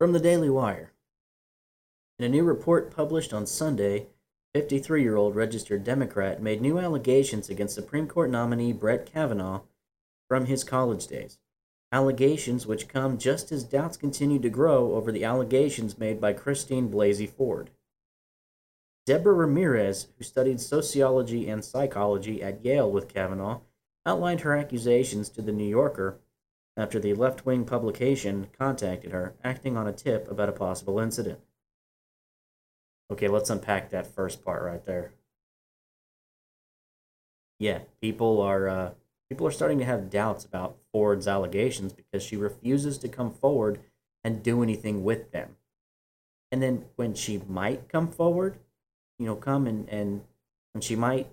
From the Daily Wire. In a new report published on Sunday, 53 year old registered Democrat made new allegations against Supreme Court nominee Brett Kavanaugh from his college days. Allegations which come just as doubts continue to grow over the allegations made by Christine Blasey Ford. Deborah Ramirez, who studied sociology and psychology at Yale with Kavanaugh, outlined her accusations to the New Yorker after the left wing publication contacted her, acting on a tip about a possible incident. Okay, let's unpack that first part right there. Yeah, people are uh, people are starting to have doubts about Ford's allegations because she refuses to come forward and do anything with them. And then when she might come forward, you know, come and, and when she might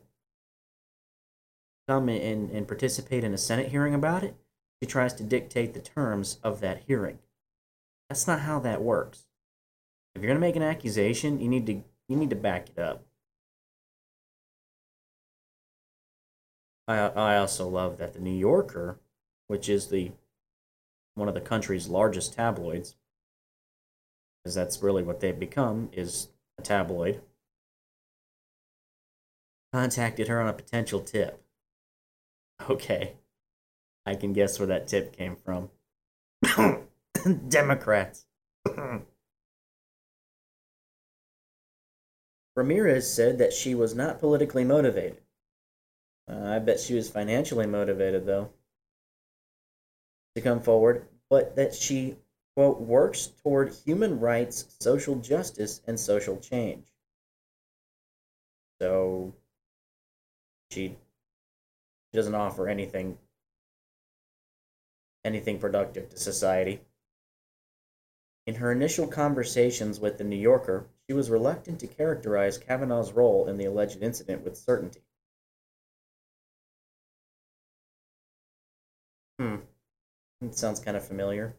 come and, and participate in a Senate hearing about it, she tries to dictate the terms of that hearing. That's not how that works. If you're going to make an accusation, you need to you need to back it up. I I also love that the New Yorker, which is the one of the country's largest tabloids, because that's really what they've become, is a tabloid, contacted her on a potential tip. Okay. I can guess where that tip came from. Democrats. Ramirez said that she was not politically motivated. Uh, I bet she was financially motivated, though, to come forward, but that she, quote, works toward human rights, social justice, and social change. So, she doesn't offer anything anything productive to society. In her initial conversations with the New Yorker, she was reluctant to characterize Kavanaugh's role in the alleged incident with certainty. Hmm. It sounds kind of familiar.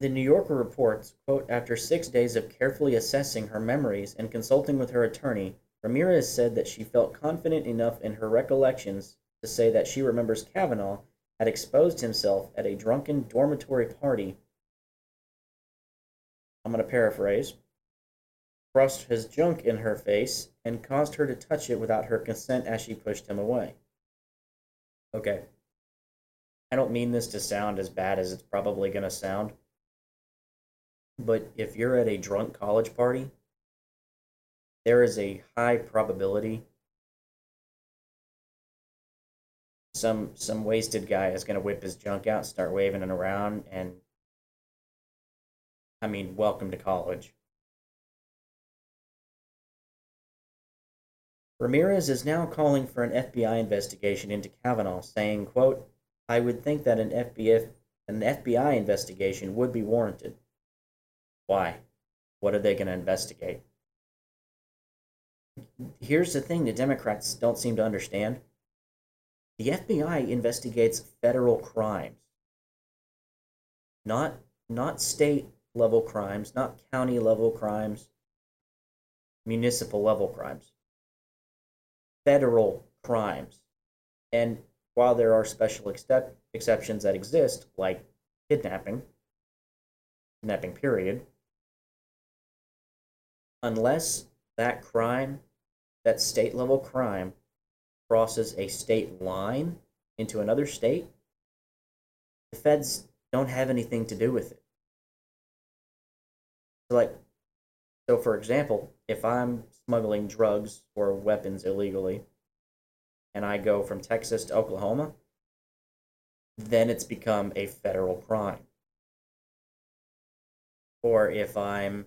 The New Yorker reports, quote, after six days of carefully assessing her memories and consulting with her attorney, Ramirez said that she felt confident enough in her recollections to say that she remembers Kavanaugh had exposed himself at a drunken dormitory party. I'm going to paraphrase. Thrust his junk in her face and caused her to touch it without her consent as she pushed him away. Okay. I don't mean this to sound as bad as it's probably going to sound. But if you're at a drunk college party, there is a high probability some some wasted guy is going to whip his junk out, start waving it around, and I mean, welcome to college. Ramirez is now calling for an FBI investigation into Kavanaugh, saying, quote, I would think that an FBI, an FBI investigation would be warranted. Why? What are they going to investigate? Here's the thing the Democrats don't seem to understand the FBI investigates federal crimes, not, not state level crimes, not county level crimes, municipal level crimes, federal crimes. And while there are special except, exceptions that exist, like kidnapping, kidnapping period, unless that crime, that state level crime, crosses a state line into another state, the feds don't have anything to do with it. So like, so for example, if I'm smuggling drugs or weapons illegally, and I go from Texas to Oklahoma, then it's become a federal crime. Or if I'm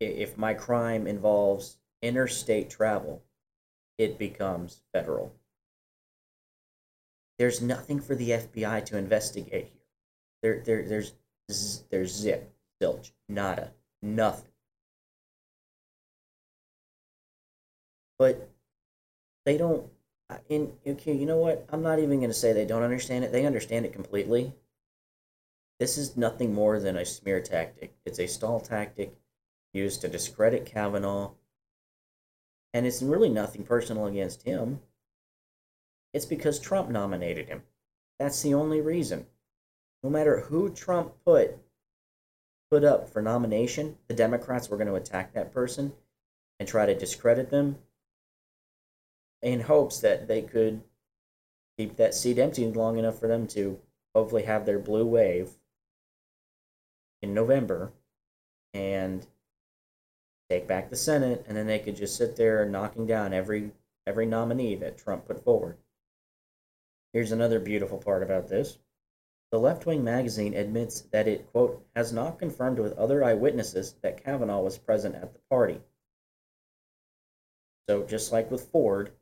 if my crime involves interstate travel, it becomes federal. There's nothing for the FBI to investigate here. There, there, there's, there's zip, zilch, nada, nothing. But they don't. In okay, you know what? I'm not even going to say they don't understand it. They understand it completely. This is nothing more than a smear tactic. It's a stall tactic used to discredit Kavanaugh. And it's really nothing personal against him. It's because Trump nominated him. That's the only reason. No matter who Trump put put up for nomination, the Democrats were going to attack that person and try to discredit them in hopes that they could keep that seat empty long enough for them to hopefully have their blue wave in November and take back the Senate, and then they could just sit there knocking down every every nominee that Trump put forward. Here's another beautiful part about this. The left wing magazine admits that it, quote, has not confirmed with other eyewitnesses that Kavanaugh was present at the party. So, just like with Ford,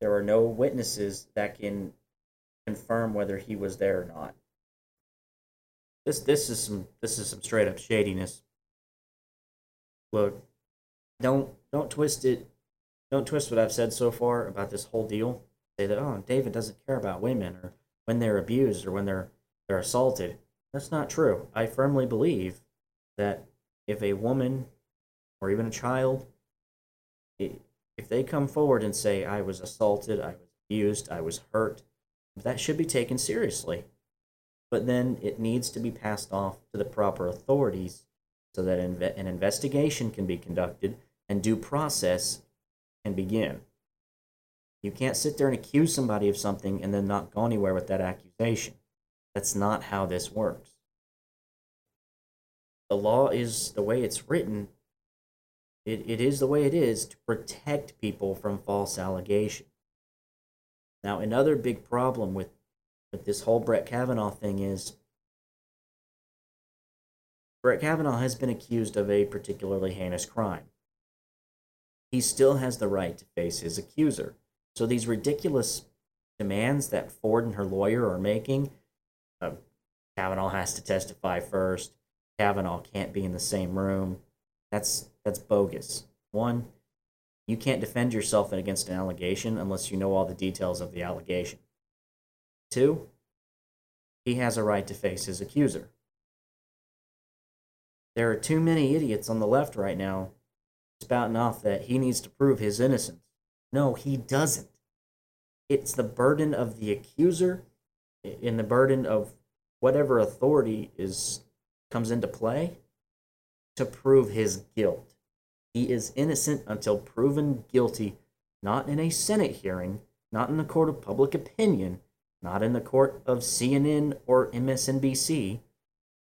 there are no witnesses that can confirm whether he was there or not. This this is some this is some straight up shadiness. Look, don't don't twist it. Don't twist what I've said so far about this whole deal. Say that oh David doesn't care about women or when they're abused or when they're they're assaulted. That's not true. I firmly believe that if a woman or even a child if they come forward and say I was assaulted, I was abused, I was hurt, that should be taken seriously. But then it needs to be passed off to the proper authorities so that an investigation can be conducted and due process can begin. You can't sit there and accuse somebody of something and then not go anywhere with that accusation. That's not how this works. The law is the way it's written. It, it is the way it is to protect people from false allegation. Now, another big problem with, with this whole Brett Kavanaugh thing is Brett Kavanaugh has been accused of a particularly heinous crime. He still has the right to face his accuser. So these ridiculous demands that Ford and her lawyer are making, uh, Kavanaugh has to testify first. Kavanaugh can't be in the same room. That's that's bogus. One, you can't defend yourself against an allegation unless you know all the details of the allegation. Two, he has a right to face his accuser. There are too many idiots on the left right now spouting off that he needs to prove his innocence. No, he doesn't. It's the burden of the accuser and the burden of whatever authority is comes into play to prove his guilt. He is innocent until proven guilty, not in a Senate hearing, not in the court of public opinion, not in the court of CNN or MSNBC,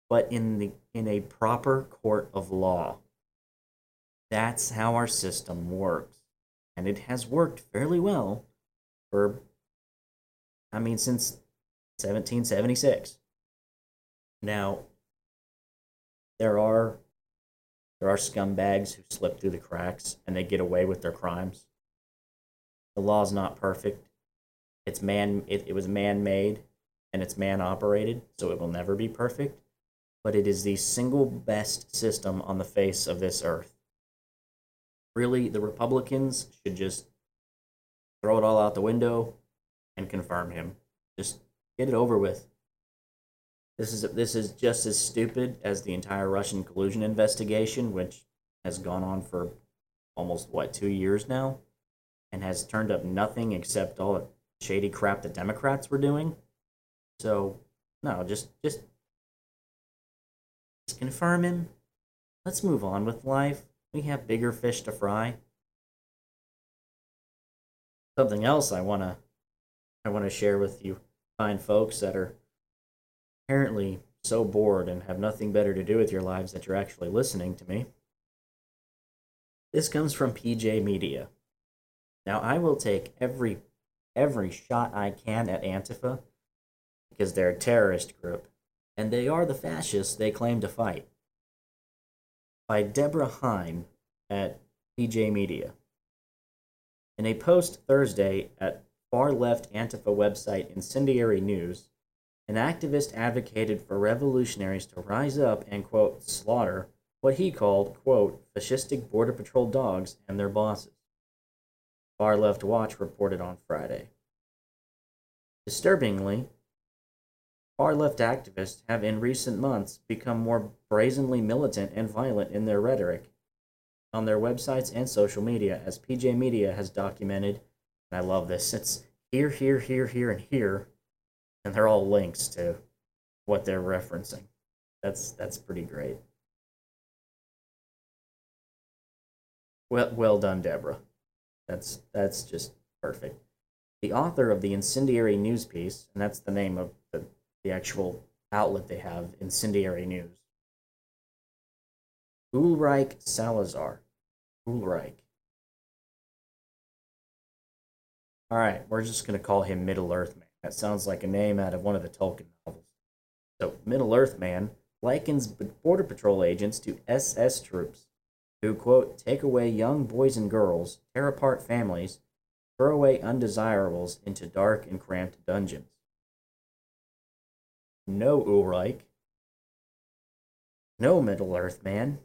but in the in a proper court of law. That's how our system works. And it has worked fairly well for I mean since 1776. Now there are there are scumbags who slip through the cracks and they get away with their crimes. The law's not perfect. It's man it, it was man made and it's man operated, so it will never be perfect but it is the single best system on the face of this earth. Really, the Republicans should just throw it all out the window and confirm him. Just get it over with. This is this is just as stupid as the entire Russian collusion investigation, which has gone on for almost what two years now, and has turned up nothing except all the shady crap the Democrats were doing. So no, just just confirm him. Let's move on with life. We have bigger fish to fry. Something else I wanna I wanna share with you fine folks that are apparently so bored and have nothing better to do with your lives that you're actually listening to me. This comes from PJ Media. Now I will take every every shot I can at Antifa because they're a terrorist group and they are the fascists they claim to fight. By Deborah Heine at PJ Media. In a post Thursday at far left Antifa website Incendiary News, an activist advocated for revolutionaries to rise up and, quote, slaughter what he called, quote, fascistic Border Patrol dogs and their bosses. Far Left Watch reported on Friday. Disturbingly, Far left activists have in recent months become more brazenly militant and violent in their rhetoric on their websites and social media, as PJ Media has documented. And I love this. It's here, here, here, here, and here. and they're all links to what they're referencing. That's that's pretty great. Well, well done, Deborah. That's that's just perfect. The author of the incendiary news piece, and that's the name of the, actual outlet they have, Incendiary News. Ulrich Salazar. Ulrich. All right, we're just going to call him Middle Earth Man. That sounds like a name out of one of the Tolkien novels. So, Middle Earth Man likens Border Patrol agents to SS troops who, quote, take away young boys and girls, tear apart families, throw away undesirables into dark and cramped dungeons. No, Ulrich. No, Middle Earth man.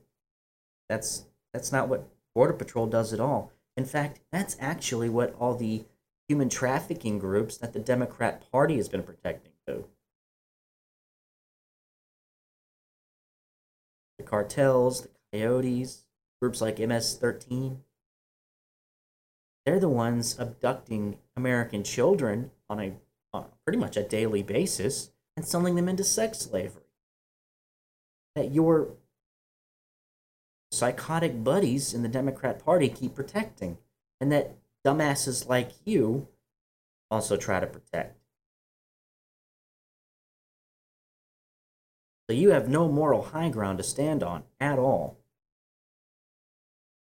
That's that's not what Border Patrol does at all. In fact, that's actually what all the human trafficking groups that the Democrat Party has been protecting do. The cartels, the coyotes, groups like MS-13, they're the ones abducting American children on a on pretty much a daily basis and selling them into sex slavery. That your psychotic buddies in the Democrat Party keep protecting, and that dumbasses like you also try to protect. So you have no moral high ground to stand on at all.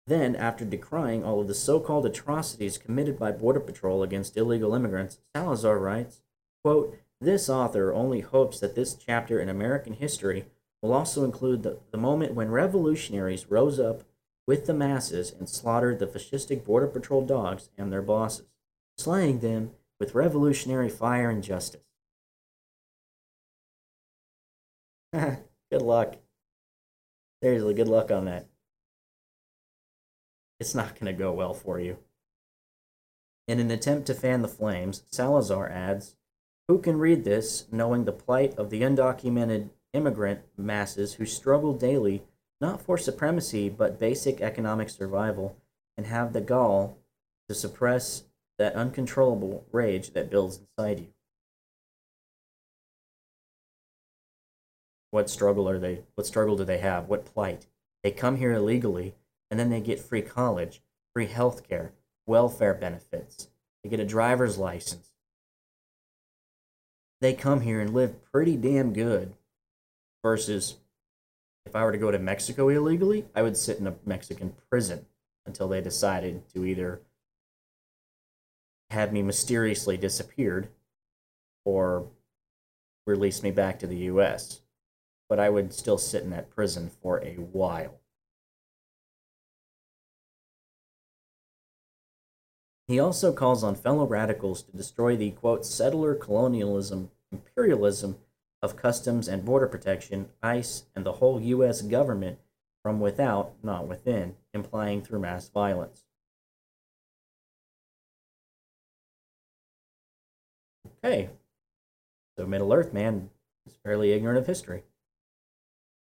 Then, after decrying all of the so called atrocities committed by Border Patrol against illegal immigrants, Salazar writes, quote, This author only hopes that this chapter in American history will also include the, the moment when revolutionaries rose up with the masses and slaughtered the fascistic Border Patrol dogs and their bosses, slaying them with revolutionary fire and justice. good luck. Seriously, good luck on that it's not going to go well for you. In an attempt to fan the flames, Salazar adds, Who can read this knowing the plight of the undocumented immigrant masses who struggle daily not for supremacy but basic economic survival and have the gall to suppress that uncontrollable rage that builds inside you? What struggle are they? What struggle do they have? What plight? They come here illegally and then they get free college, free health care, welfare benefits. They get a driver's license. They come here and live pretty damn good versus if I were to go to Mexico illegally, I would sit in a Mexican prison until they decided to either have me mysteriously disappeared or release me back to the US. But I would still sit in that prison for a while. He also calls on fellow radicals to destroy the, quote, settler colonialism, imperialism of customs and border protection, ICE, and the whole U.S. government from without, not within, implying through mass violence. Okay, so Middle Earth man is fairly ignorant of history.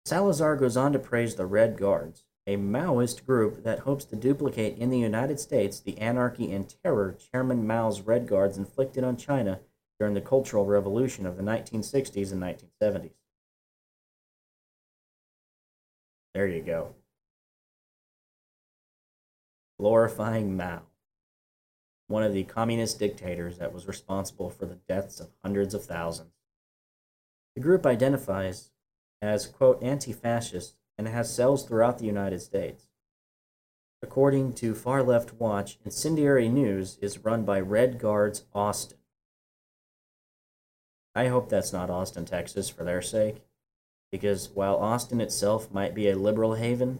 Salazar goes on to praise the Red Guards, a Maoist group that hopes to duplicate in the United States the anarchy and terror Chairman Mao's Red Guards inflicted on China during the Cultural Revolution of the 1960s and 1970s. There you go. Glorifying Mao, one of the communist dictators that was responsible for the deaths of hundreds of thousands. The group identifies as, quote, anti fascist and has cells throughout the United States. According to Far Left Watch, Incendiary News is run by Red Guards Austin. I hope that's not Austin, Texas, for their sake, because while Austin itself might be a liberal haven,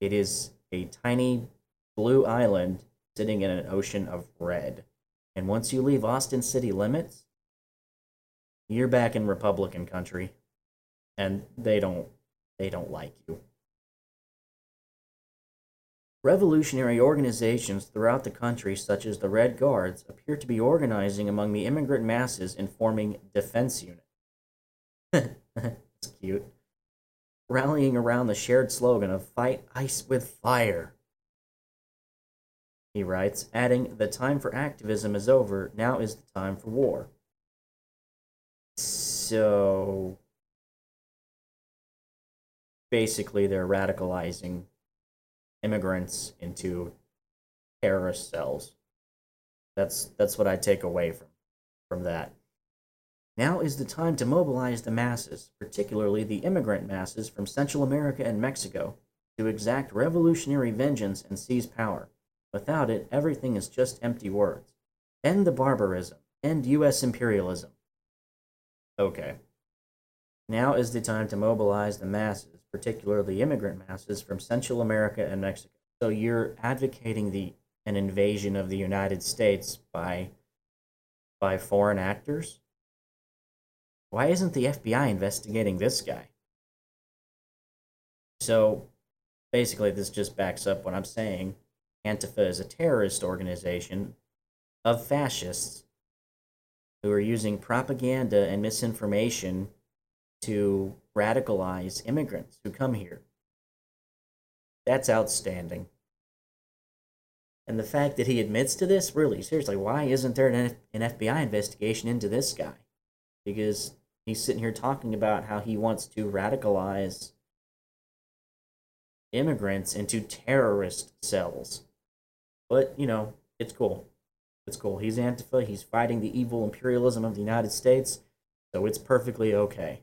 it is a tiny blue island sitting in an ocean of red. And once you leave Austin city limits, you're back in Republican country. And they don't they don't like you. Revolutionary organizations throughout the country, such as the Red Guards, appear to be organizing among the immigrant masses and forming defense units. That's cute. Rallying around the shared slogan of Fight ICE with Fire. He writes, adding, The time for activism is over, now is the time for war. So basically, they're radicalizing immigrants into terrorist cells. That's that's what I take away from from that. Now is the time to mobilize the masses, particularly the immigrant masses from Central America and Mexico, to exact revolutionary vengeance and seize power. Without it, everything is just empty words. End the barbarism. End U.S. imperialism. Okay. Now is the time to mobilize the masses, particularly immigrant masses from Central America and Mexico. So you're advocating the an invasion of the United States by by foreign actors? Why isn't the FBI investigating this guy? So basically this just backs up what I'm saying. Antifa is a terrorist organization of fascists who are using propaganda and misinformation to radicalize immigrants who come here. That's outstanding. And the fact that he admits to this, really, seriously, why isn't there an, an FBI investigation into this guy? Because he's sitting here talking about how he wants to radicalize immigrants into terrorist cells. But, you know, it's cool. It's cool. He's Antifa. He's fighting the evil imperialism of the United States. So it's perfectly okay.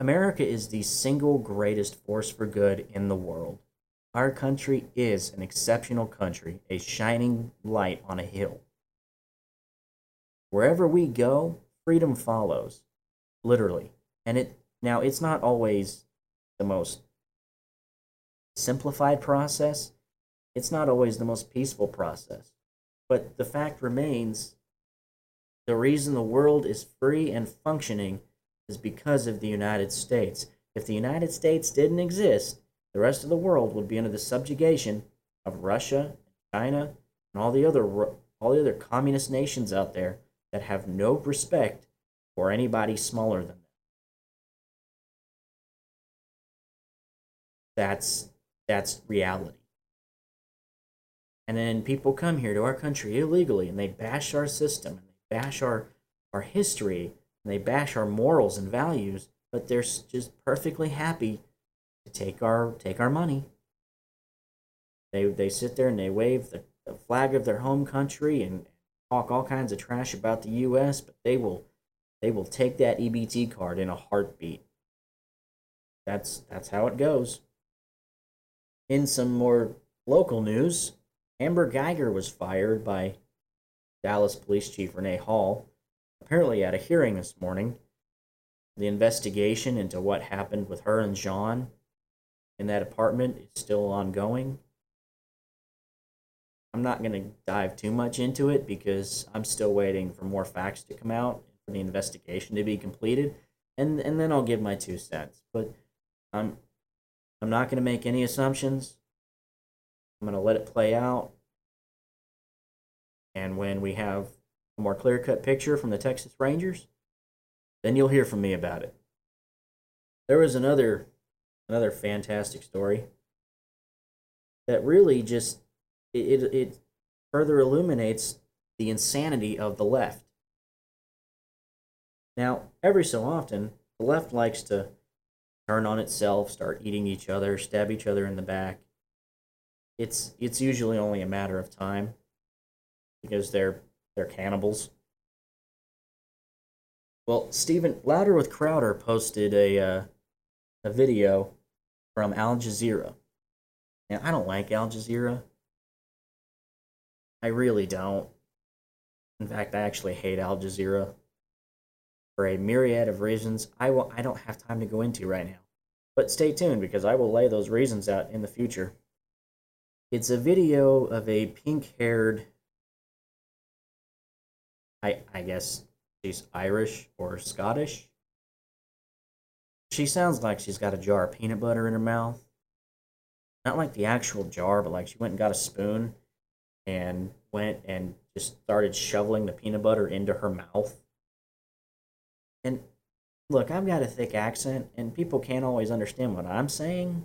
America is the single greatest force for good in the world. Our country is an exceptional country, a shining light on a hill. Wherever we go, freedom follows, literally. And it now it's not always the most simplified process. It's not always the most peaceful process. But the fact remains the reason the world is free and functioning is because of the United States. If the United States didn't exist, the rest of the world would be under the subjugation of Russia, China, and all the other all the other communist nations out there that have no respect for anybody smaller than them. That's that's reality. And then people come here to our country illegally and they bash our system and they bash our, our history they bash our morals and values, but they're just perfectly happy to take our take our money. They they sit there and they wave the, the flag of their home country and talk all kinds of trash about the US, but they will they will take that EBT card in a heartbeat. That's that's how it goes. In some more local news, Amber Guyger was fired by Dallas Police Chief Renee Hall, apparently at a hearing this morning. The investigation into what happened with her and John in that apartment is still ongoing. I'm not going to dive too much into it because I'm still waiting for more facts to come out for the investigation to be completed, and and then I'll give my two cents. But I'm I'm not going to make any assumptions. I'm going to let it play out. And when we have a more clear cut picture from the Texas Rangers, then you'll hear from me about it. There was another another fantastic story that really just it, it, it further illuminates the insanity of the left. Now, every so often, the left likes to turn on itself, start eating each other, stab each other in the back. It's it's usually only a matter of time because they're they're cannibals. Well, Steven Louder with Crowder posted a uh, a video from Al Jazeera. And I don't like Al Jazeera. I really don't. In fact, I actually hate Al Jazeera for a myriad of reasons I will I don't have time to go into right now. But stay tuned because I will lay those reasons out in the future. It's a video of a pink-haired I I guess she's Irish or Scottish she sounds like she's got a jar of peanut butter in her mouth. Not like the actual jar, but like she went and got a spoon and went and just started shoveling the peanut butter into her mouth. And look, I've got a thick accent, and people can't always understand what I'm saying,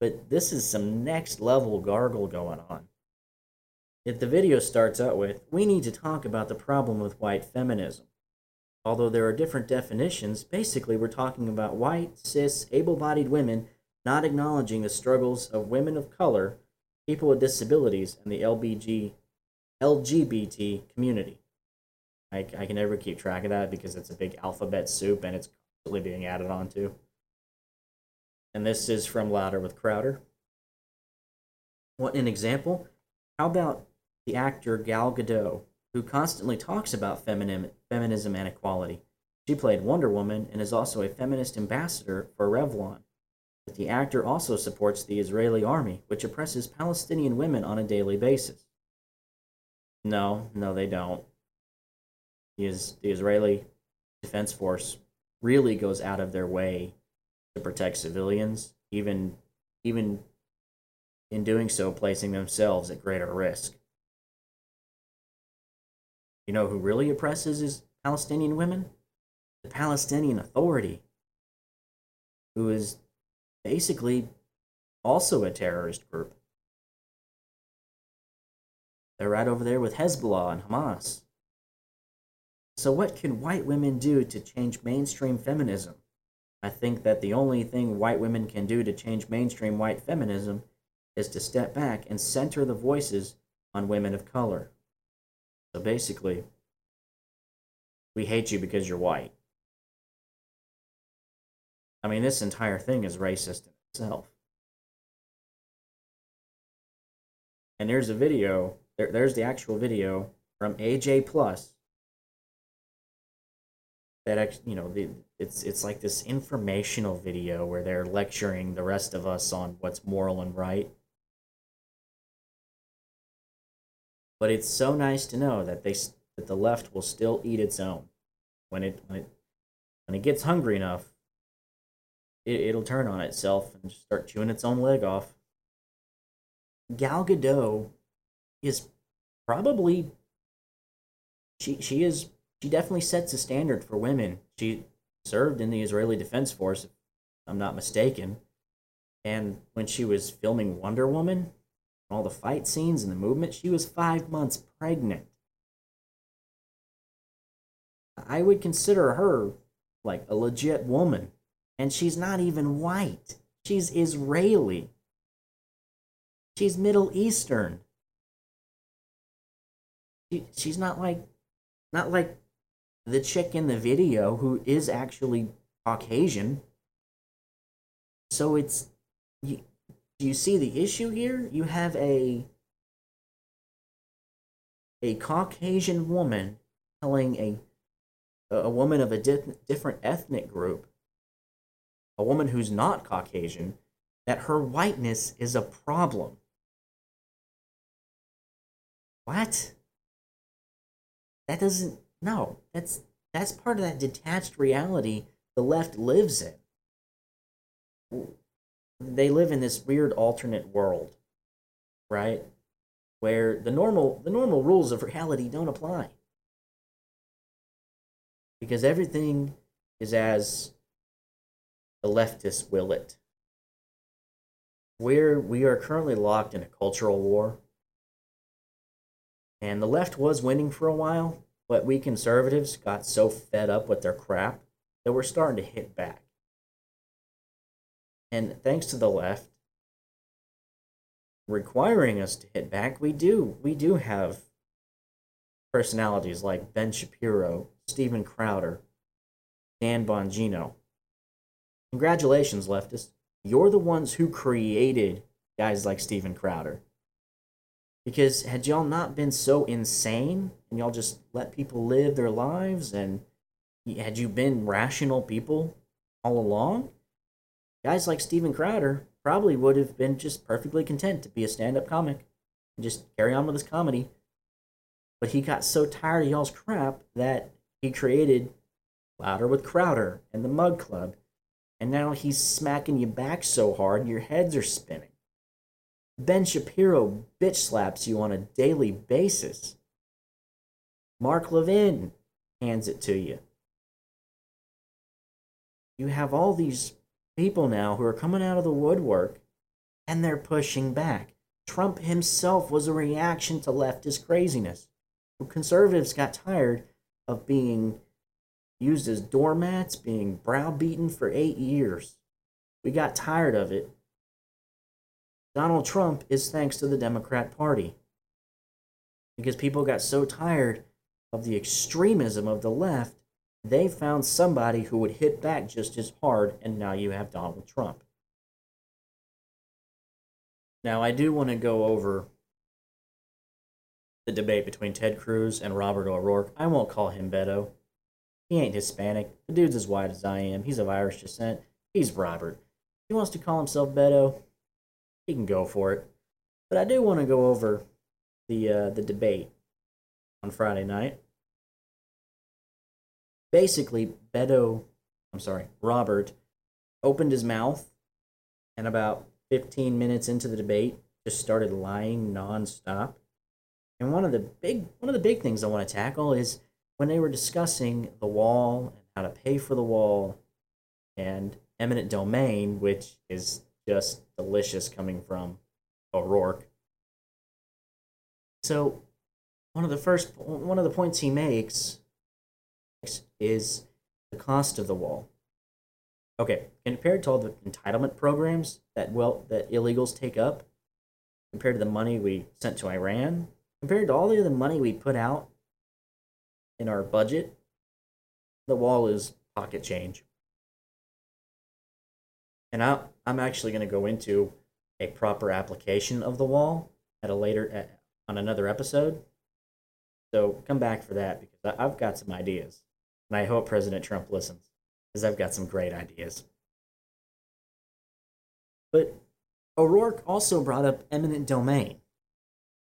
but this is some next level gargle going on. If the video starts out with, we need to talk about the problem with white feminism. although there are different definitions, basically we're talking about white, cis, able bodied women not acknowledging the struggles of women of color, people with disabilities, and the LBG, LGBT community. I, I can never keep track of that because it's a big alphabet soup and it's constantly being added onto. And this is from Louder with Crowder. What an example? How about the actor Gal Gadot, who constantly talks about feminim, feminism and equality? She played Wonder Woman and is also a feminist ambassador for Revlon. But the actor also supports the Israeli army, which oppresses Palestinian women on a daily basis. No, no, they don't. The, is, the Israeli Defense Force really goes out of their way to protect civilians, even, even in doing so, placing themselves at greater risk. You know who really oppresses is Palestinian women? The Palestinian Authority, who is basically also a terrorist group. They're right over there with Hezbollah and Hamas. So, what can white women do to change mainstream feminism? I think that the only thing white women can do to change mainstream white feminism is to step back and center the voices on women of color. So basically, we hate you because you're white. I mean, this entire thing is racist in itself. And there's a video, there, there's the actual video from AJ Plus that actually, you know the, it's it's like this informational video where they're lecturing the rest of us on what's moral and right. But it's so nice to know that they that the left will still eat its own when it when it when it gets hungry enough it, it'll turn on itself and start chewing its own leg off. Gal Gadot is probably she she is she definitely sets a standard for women. She served in the Israeli Defense Force, if I'm not mistaken. And when she was filming Wonder Woman, all the fight scenes and the movement, she was five months pregnant. I would consider her like a legit woman. And she's not even white. She's Israeli. She's Middle Eastern. She, she's not like not like the chick in the video who is actually Caucasian. So it's you, do you see the issue here? You have a a Caucasian woman telling a a woman of a di- different ethnic group a woman who's not Caucasian, that her whiteness is a problem. What? That doesn't no, that's that's part of that detached reality the left lives in. They live in this weird alternate world, right? Where the normal the normal rules of reality don't apply. Because everything is as the leftists will it. We're, we are currently locked in a cultural war. And the left was winning for a while, but we conservatives got so fed up with their crap that we're starting to hit back. And thanks to the left requiring us to hit back, we do. We do have personalities like Ben Shapiro, Steven Crowder, Dan Bongino, Congratulations, leftists. You're the ones who created guys like Stephen Crowder. Because had y'all not been so insane and y'all just let people live their lives and had you been rational people all along, guys like Steven Crowder probably would have been just perfectly content to be a stand up comic and just carry on with his comedy. But he got so tired of y'all's crap that he created Louder with Crowder and the Mug Club and now he's smacking you back so hard your heads are spinning. Ben Shapiro bitch slaps you on a daily basis. Mark Levin hands it to you. You have all these people now who are coming out of the woodwork and they're pushing back. Trump himself was a reaction to leftist craziness. Conservatives got tired of being used as doormats, being browbeaten for eight years. We got tired of it. Donald Trump is thanks to the Democrat Party. Because people got so tired of the extremism of the left, they found somebody who would hit back just as hard, and now you have Donald Trump. Now, I do want to go over the debate between Ted Cruz and Robert O'Rourke. I won't call him Beto. He ain't Hispanic. The dude's as white as I am. He's of Irish descent. He's Robert. he wants to call himself Beto, he can go for it. But I do want to go over the uh, the debate on Friday night. Basically, Beto, I'm sorry, Robert, opened his mouth, and about 15 minutes into the debate, just started lying nonstop. And one of the big one of the big things I want to tackle is when they were discussing the wall and how to pay for the wall and eminent domain, which is just delicious coming from O'Rourke. So one of the first one of the points he makes is the cost of the wall. Okay, compared to all the entitlement programs that well that illegals take up, compared to the money we sent to Iran, compared to all the other money we put out in our budget, the wall is pocket change. And I, I'm actually going to go into a proper application of the wall at a later at, on another episode. So come back for that because I've got some ideas, and I hope President Trump listens because I've got some great ideas. But O'Rourke also brought up eminent domain,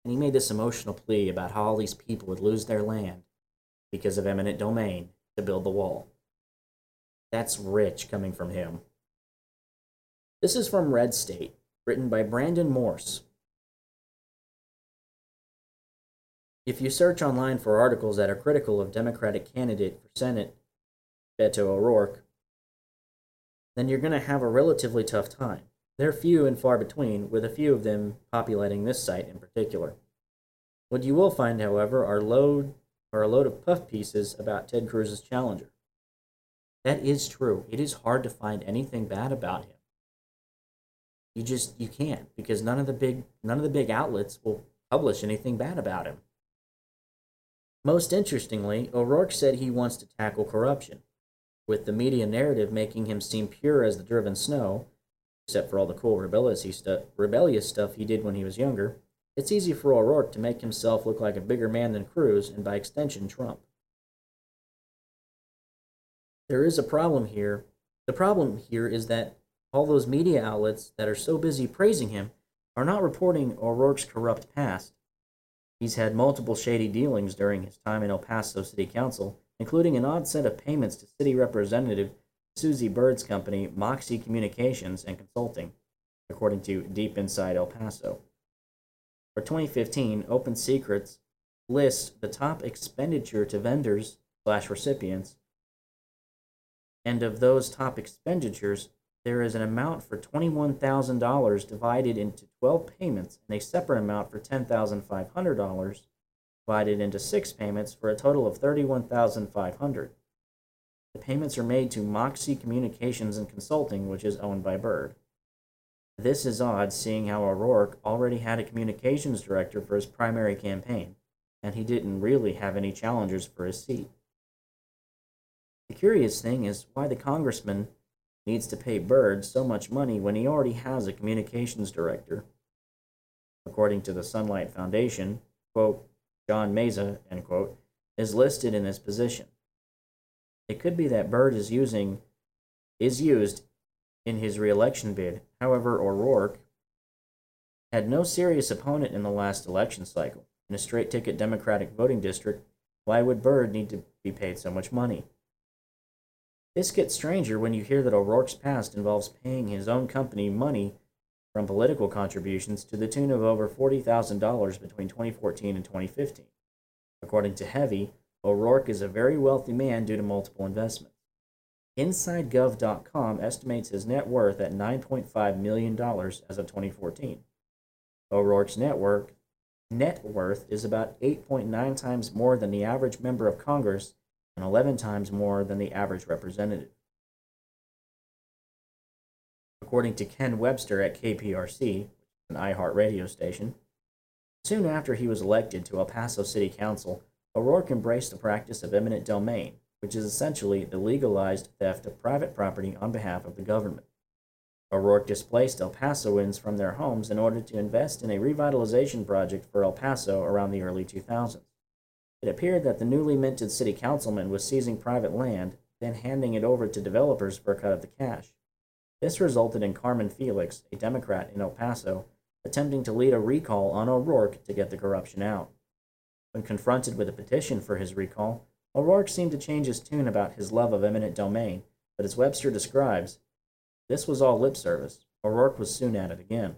and he made this emotional plea about how all these people would lose their land because of eminent domain to build the wall. That's rich coming from him. This is from Red State, written by Brandon Morse. If you search online for articles that are critical of Democratic candidate for Senate, Beto O'Rourke, then you're going to have a relatively tough time. They're few and far between, with a few of them populating this site in particular. What you will find, however, are load are a load of puff pieces about Ted Cruz's challenger. That is true. It is hard to find anything bad about him. You just you can't because none of the big none of the big outlets will publish anything bad about him. Most interestingly, O'Rourke said he wants to tackle corruption, with the media narrative making him seem pure as the driven snow, except for all the cool rebellious, stu- rebellious stuff he did when he was younger. It's easy for O'Rourke to make himself look like a bigger man than Cruz and by extension Trump. There is a problem here. The problem here is that all those media outlets that are so busy praising him are not reporting O'Rourke's corrupt past. He's had multiple shady dealings during his time in El Paso City Council, including an odd set of payments to city representative Susie Byrd's company, Moxie Communications and Consulting, according to Deep Inside El Paso. For 2015, Open Secrets lists the top expenditure to vendors slash recipients, and of those top expenditures, there is an amount for $21,000 divided into 12 payments and a separate amount for $10,500 divided into six payments for a total of $31,500. The payments are made to Moxie Communications and Consulting, which is owned by Byrd. This is odd, seeing how O'Rourke already had a communications director for his primary campaign, and he didn't really have any challengers for his seat. The curious thing is why the congressman needs to pay Byrd so much money when he already has a communications director. According to the Sunlight Foundation, quote, John Meza, end quote, is listed in this position. It could be that Byrd is using is used in his reelection bid. However, O'Rourke had no serious opponent in the last election cycle. In a straight ticket Democratic voting district, why would Byrd need to be paid so much money? This gets stranger when you hear that O'Rourke's past involves paying his own company money from political contributions to the tune of over $40,000 between 2014 and 2015. According to Heavy, O'Rourke is a very wealthy man due to multiple investments. InsideGov.com estimates his net worth at $9.5 million as of 2014. O'Rourke's net worth, net worth is about 8.9 times more than the average member of Congress and 11 times more than the average representative. According to Ken Webster at KPRC, an iHeart radio station, soon after he was elected to El Paso City Council, O'Rourke embraced the practice of eminent domain, which is essentially the legalized theft of private property on behalf of the government. O'Rourke displaced El Pasoans from their homes in order to invest in a revitalization project for El Paso around the early 2000s. It appeared that the newly minted city councilman was seizing private land, then handing it over to developers for a cut of the cash. This resulted in Carmen Felix, a Democrat in El Paso, attempting to lead a recall on O'Rourke to get the corruption out. When confronted with a petition for his recall, O'Rourke seemed to change his tune about his love of eminent domain, but as Webster describes, this was all lip service. O'Rourke was soon at it again.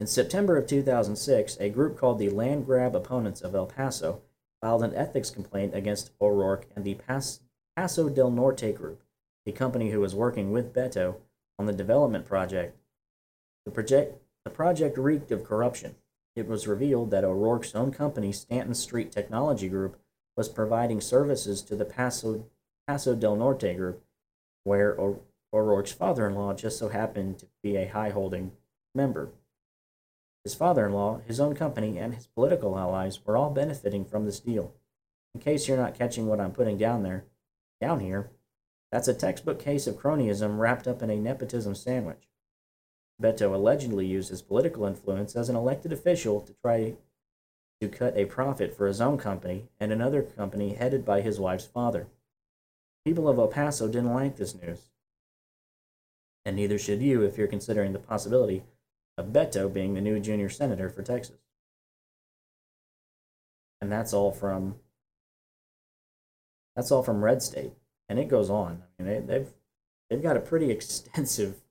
In September of 2006, a group called the Land Grab Opponents of El Paso filed an ethics complaint against O'Rourke and the Pas- Paso del Norte group, the company who was working with Beto on the development project. The project, the project reeked of corruption. It was revealed that O'Rourke's own company, Stanton Street Technology Group, was providing services to the Paso, Paso del Norte group, where O'Rourke's father in law just so happened to be a high holding member. His father in law, his own company, and his political allies were all benefiting from this deal. In case you're not catching what I'm putting down there, down here, that's a textbook case of cronyism wrapped up in a nepotism sandwich. Beto allegedly used his political influence as an elected official to try to cut a profit for his own company and another company headed by his wife's father. People of El Paso didn't like this news and neither should you if you're considering the possibility of Beto being the new junior senator for Texas. And that's all from that's all from Red State, and it goes on. I mean, they, they've they've got a pretty extensive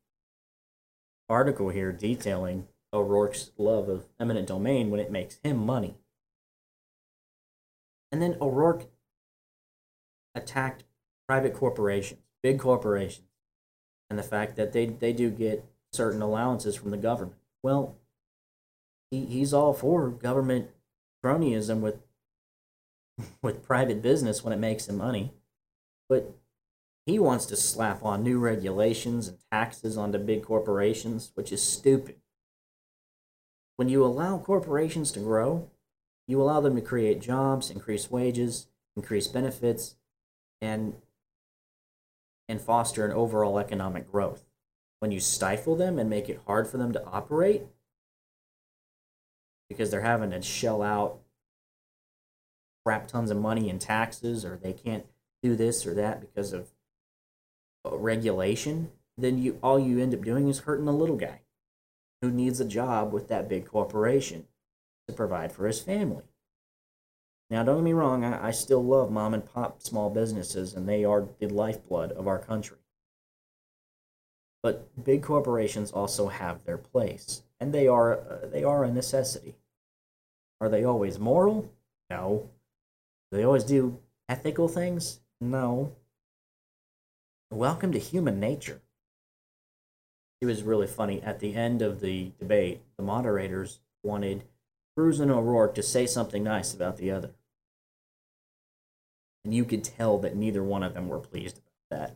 article here detailing O'Rourke's love of eminent domain when it makes him money. And then O'Rourke attacked private corporations, big corporations and the fact that they, they do get certain allowances from the government. Well, he, he's all for government cronyism with with private business when it makes him money, but he wants to slap on new regulations and taxes onto big corporations, which is stupid. When you allow corporations to grow, you allow them to create jobs, increase wages, increase benefits, and and foster an overall economic growth. When you stifle them and make it hard for them to operate, because they're having to shell out crap tons of money in taxes, or they can't do this or that because of uh, regulation, then you all you end up doing is hurting the little guy who needs a job with that big corporation to provide for his family. Now, don't get me wrong, I, I still love mom and pop small businesses, and they are the lifeblood of our country. But big corporations also have their place, and they are, uh, they are a necessity. Are they always moral? No. Do they always do ethical things? No. Welcome to human nature. It was really funny. At the end of the debate, the moderators wanted Cruz and O'Rourke to say something nice about the other and you could tell that neither one of them were pleased about that.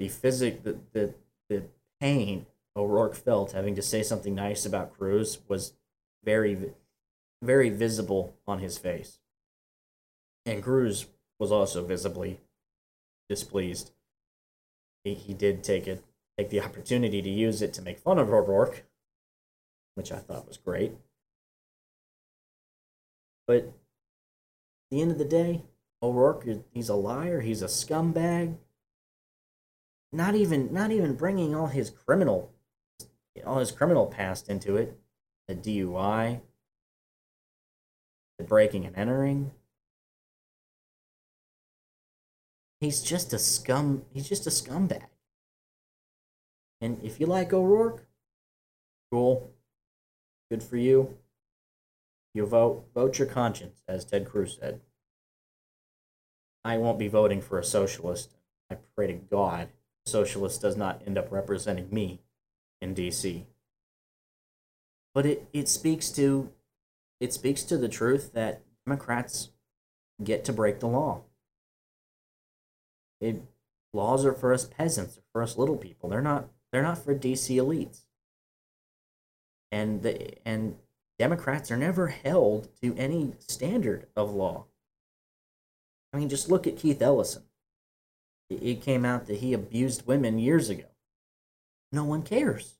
The physic, the, the, the pain O'Rourke felt having to say something nice about Cruz was very, very visible on his face. And Cruz was also visibly displeased. He, he did take it, take the opportunity to use it to make fun of O'Rourke, which I thought was great. But the end of the day, O'Rourke, he's a liar. He's a scumbag. Not even, not even bringing all his criminal, all his criminal past into it. The DUI, the breaking and entering. He's just a scum. He's just a scumbag. And if you like O'Rourke, cool. Good for you. You vote, vote your conscience, as Ted Cruz said. I won't be voting for a socialist. I pray to God socialist does not end up representing me in DC. But it, it speaks to it speaks to the truth that Democrats get to break the law. It, laws are for us peasants, are for us little people. They're not. They're not for DC elites. And the and Democrats are never held to any standard of law. I mean, just look at Keith Ellison. It came out that he abused women years ago. No one cares.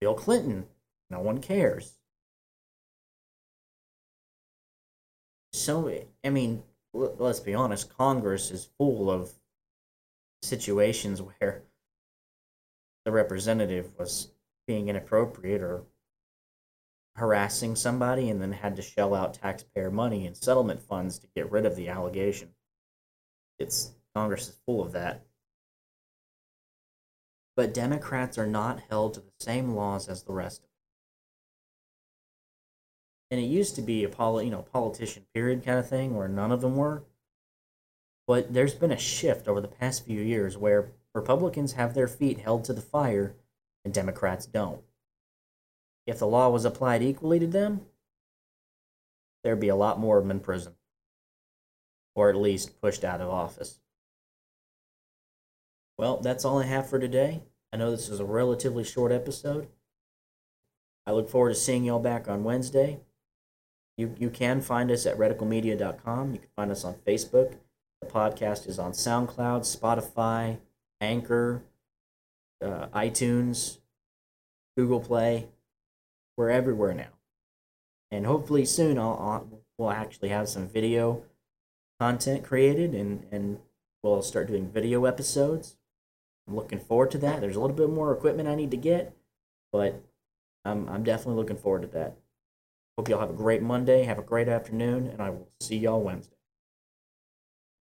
Bill Clinton, no one cares. So, I mean, let's be honest, Congress is full of situations where the representative was being inappropriate or harassing somebody and then had to shell out taxpayer money and settlement funds to get rid of the allegation. It's Congress is full of that. But Democrats are not held to the same laws as the rest of them. And it used to be a poli- you know, politician period kind of thing where none of them were. But there's been a shift over the past few years where Republicans have their feet held to the fire and Democrats don't. If the law was applied equally to them, there'd be a lot more of them in prison, or at least pushed out of office. Well, that's all I have for today. I know this is a relatively short episode. I look forward to seeing y'all back on Wednesday. You, you can find us at redicalmedia.com. You can find us on Facebook. The podcast is on SoundCloud, Spotify, Anchor, uh, iTunes, Google Play. We're everywhere now. And hopefully soon I'll, I'll, we'll actually have some video content created and, and we'll start doing video episodes. I'm looking forward to that. There's a little bit more equipment I need to get, but I'm, I'm definitely looking forward to that. Hope y'all have a great Monday, have a great afternoon, and I will see y'all Wednesday.